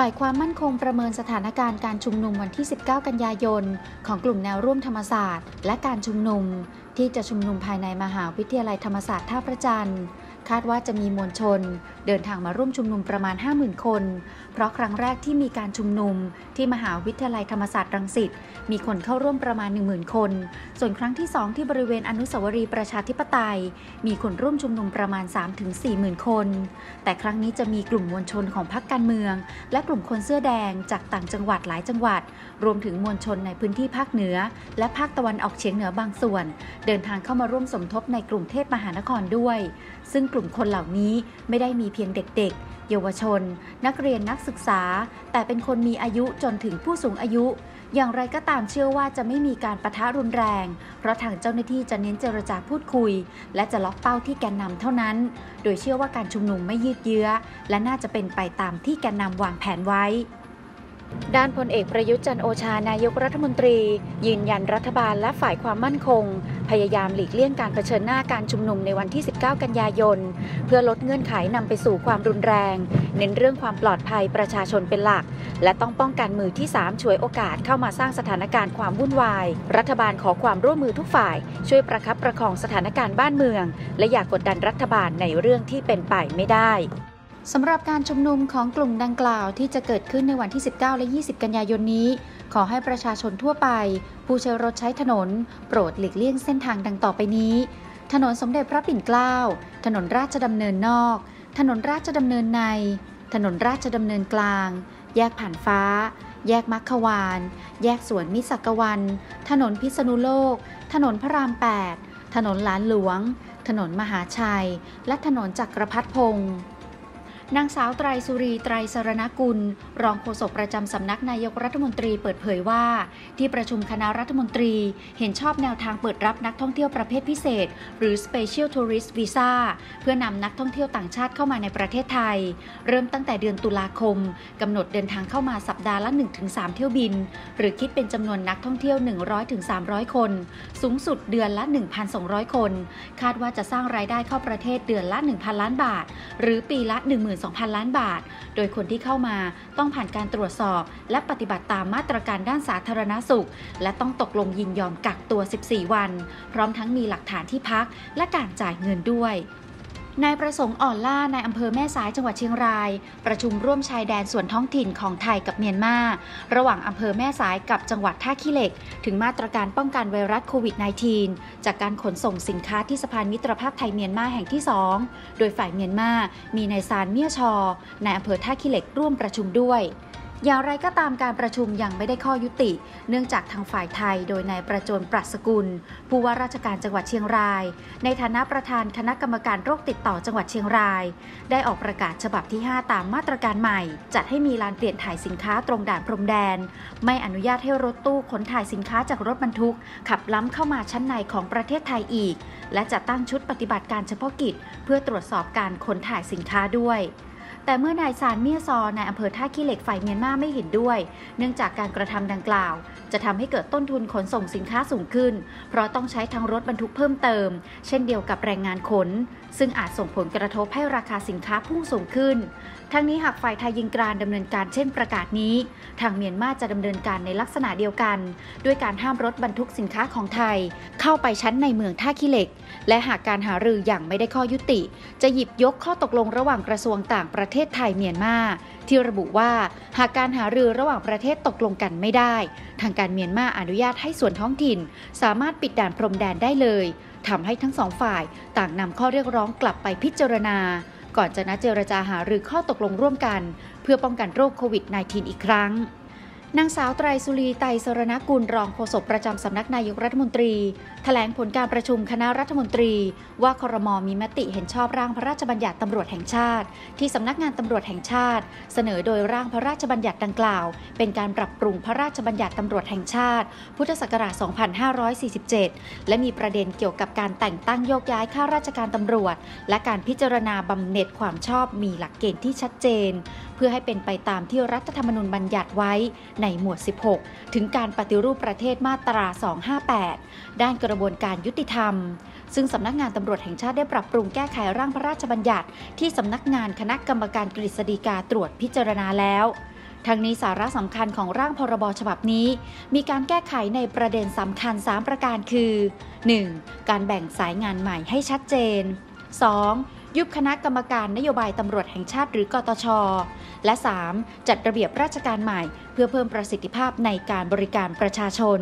ฝ่ายความมั่นคงประเมินสถานการณ์การชุมนุมวันที่ 19 กันยายน ของกลุ่มแนวร่วมธรรมศาสตร์ และการชุมนุม ที่จะชุมนุมภายในมหาวิทยาลัยธรรมศาสตร์ท่าพระจันทร์ คาดว่าจะมีมวลชน เดินทางมาร่วมชุมนุมประมาณ 50,000 คน เพราะครั้งแรกที่มีการชุมนุมที่มหาวิทยาลัยธรรมศาสตร์รังสิตมีคนเข้าร่วมประมาณ 10,000 คน ส่วนครั้งที่ 2 ที่บริเวณอนุสาวรีย์ประชาธิปไตย มีคนร่วมชุมนุมประมาณ 3-40,000 คน แต่ครั้งนี้จะมีกลุ่มมวลชนของพรรคการเมือง และกลุ่มคนเสื้อแดงจากต่างจังหวัดหลายจังหวัด รวมถึงมวลชนในพื้นที่ภาคเหนือ และภาคตะวันออกเฉียงเหนือบางส่วน เดินทางเข้ามาร่วมสมทบในกรุงเทพมหานครด้วย ซึ่งกลุ่มคนเหล่านี้ไม่ได้มีเพียงเด็กๆ เยาวชน นักเรียนนักศึกษา แต่เป็นคนมีอายุจนถึงผู้สูงอายุ อย่างไรก็ตามเชื่อว่าจะไม่มีการประทะรุนแรง เพราะทางเจ้าหน้าที่จะเน้นเจรจาพูดคุย และจะล็อกเป้าที่แกนนำเท่านั้น โดยเชื่อว่าการชุมนุมไม่ยืดเยื้อ และน่าจะเป็นไปตามที่แกนนำวางแผนไว้ ด้านพลเอกประยุทธ์จันโอชานายกรัฐมนตรี ยืนยันรัฐบาลและฝ่ายความมั่นคง พยายามหลีกเลี่ยงการเผชิญหน้าการชุมนุมในวันที่ 19 กันยายน เพื่อลดเงื่อนไขนำไปสู่ความรุนแรง เน้นเรื่องความปลอดภัยประชาชนเป็นหลัก และต้องป้องกันมือที่ 3 ช่วยโอกาสเข้ามาสร้างสถานการณ์ความวุ่นวาย รัฐบาลขอความร่วมมือทุกฝ่าย ช่วยประคับประคองสถานการณ์บ้านเมือง และอย่ากกดดันรัฐบาลในเรื่องที่เป็นไปไม่ได้ สำหรับการชุมนุมของกลุ่มดังกล่าวที่จะเกิดขึ้นในวันที่ 19 และ 20 กันยายนนี้ ขอให้ประชาชนทั่วไป ผู้ใช้รถใช้ถนน โปรดหลีกเลี่ยงเส้นทางดังต่อไปนี้ ถนนสมเด็จพระปิ่นเกล้า ถนนราชดำเนินนอก ถนนราชดำเนินใน ถนนราชดำเนินกลาง แยกผ่านฟ้า แยกมัคควาน แยกสวนมิสักวัน ถนนพิษณุโลก ถนนพระราม 8 ถนนหลานหลวง ถนนมหาชัย และถนนจักรพัฒพงศ์ นางสาวไตรสุรีไตรสรณกุล รองโฆษกประจำสำนักนายกรัฐมนตรีเปิดเผยว่า ที่ประชุมคณะรัฐมนตรีเห็นชอบแนวทางเปิดรับนักท่องเที่ยวประเภทพิเศษ หรือ Special Tourist Visa เพื่อนำนักท่องเที่ยวต่างชาติเข้ามาในประเทศไทย เริ่มตั้งแต่เดือนตุลาคมกำหนดเดินทางเข้ามาสัปดาห์ละ 1-3 เที่ยวบิน หรือคิดเป็นจำนวนนักท่องเที่ยว 100-300 คน สูงสุดเดือนละ 1,200 คน คาดว่าจะสร้างรายได้เข้าประเทศเดือนละ 1,000 ล้านบาท หรือปีละ1 12,000 ล้านบาท โดยคนที่เข้ามาต้องผ่านการตรวจสอบ และปฏิบัติตามมาตรการด้านสาธารณสุข และต้องตกลงยินยอมกักตัว 14 วัน พร้อมทั้งมีหลักฐานที่พักและการจ่ายเงินด้วย นายประสงค์อ่อนล่าในอำเภอแม่สายจังหวัดเชียงราย ประชุมร่วมชายแดนส่วนท้องถิ่นของไทยกับเมียนมา ระหว่างอำเภอแม่สายกับจังหวัดท่าขี้เหล็ก ถึงมาตรการป้องกันไวรัสโควิด -19 จากการขนส่งสินค้าที่สะพานมิตรภาพไทยเมียนมาแห่งที่ 2 โดยฝ่ายเมียนมา มีนายซานเมียชอในอำเภอท่าขี้เหล็กร่วมประชุมด้วย อย่างไรก็ตามการประชุมยังไม่ได้ข้อยุติ เนื่องจากทางฝ่ายไทยโดยนายประจนปรัสกุล ผู้ว่าราชการจังหวัดเชียงราย ในฐานะประธานคณะกรรมการโรคติดต่อจังหวัดเชียงราย ได้ออกประกาศฉบับที่ 5 ตามมาตรการใหม่ จัดให้มีลานเปลี่ยนถ่ายสินค้าตรงด่านพรมแดน ไม่อนุญาตให้รถตู้ขนถ่ายสินค้าจากรถบรรทุก ขับล้ำเข้ามาชั้นในของประเทศไทยอีก และจะตั้งชุดปฏิบัติการเฉพาะกิจ เพื่อตรวจสอบการขนถ่ายสินค้าด้วย แต่เมื่อนายซานเมียซอในอำเภอท่าขี้เหล็กฝ่ายเมียนมาไม่เห็นด้วย เนื่องจากการกระทำดังกล่าว จะทำให้เกิดต้นทุนขนส่งสินค้าสูงขึ้น เพราะต้องใช้ทั้งรถบรรทุกเพิ่มเติม เช่นเดียวกับแรงงานขน ซึ่งอาจส่งผลกระทบให้ราคาสินค้าพุ่งสูงขึ้น ทั้งนี้หากฝ่ายไทยยิงกรานดำเนินการเช่นประกาศนี้ ทางเมียนมาจะดำเนินการในลักษณะเดียวกัน ด้วยการห้ามรถบรรทุกสินค้าของไทย เข้าไปชั้นในเมืองท่าขี้เหล็ก และหากการหารืออย่างไม่ได้ข้อยุติ จะหยิบยกข้อตกลงระหว่างกระทรวงต่างประเทศทศไทยเมียนมาที่ระบุว่าหากการหารือระหว่างประเทศตกลงกันไม่ได้ ทางการเมียนมาอนุญาตให้ส่วนท้องถิ่น สามารถปิดด่านพรมแดนได้เลยทำให้ทั้งสองฝ่ายต่างนำข้อเรียกร้องกลับไปพิจารณา ก่อนจะนัดเจรจาหารือข้อตกลงร่วมกัน เพื่อป้องกันโรคโควิด -19 อีกครั้ง นางสาวไตรสุรีไตสรณกุลรองโฆษกประจำสำนักนายกรัฐมนตรีแถลงผลการประชุมคณะรัฐมนตรี ว่าครมมีมติเห็นชอบร่างพระราชบัญญัติตำรวจแห่งชาติ ที่สำนักงานตำรวจแห่งชาติ เสนอโดยร่างพระราชบัญญัติดังกล่าว เป็นการปรับปรุงพระราชบัญญัติตำรวจแห่งชาติ พุทธศักราช 2547 และมีประเด็นเกี่ยวกับการแต่งตั้งโยกย้ายข้าราชการตำรวจ และการพิจารณาบำเหน็จความชอบมีหลักเกณฑ์ที่ชัดเจน เพื่อให้เป็นไปตามที่รัฐธรรมนูญบัญญัติไว้ในหมวด 16 ถึงการปฏิรูปประเทศมาตรา 258 ด้านกระบวนการยุติธรรม ซึ่งสำนักงานตำรวจแห่งชาติได้ปรับปรุงแก้ไขร่างพระราชบัญญัติ ที่สำนักงานคณะกรรมการกฤษฎีกาตรวจพิจารณาแล้วทั้งนี้สาระสำคัญของร่างพรบฉบับนี้ มีการแก้ไขในประเด็นสำคัญ 3 ประการคือ 1. การแบ่งสายงานใหม่ให้ชัดเจน 2. ยุบคณะกรรมการนโยบายตำรวจแห่งชาติหรือกตช และ 3. จัดระเบียบราชการใหม่ เพื่อเพิ่มประสิทธิภาพในการบริการประชาชน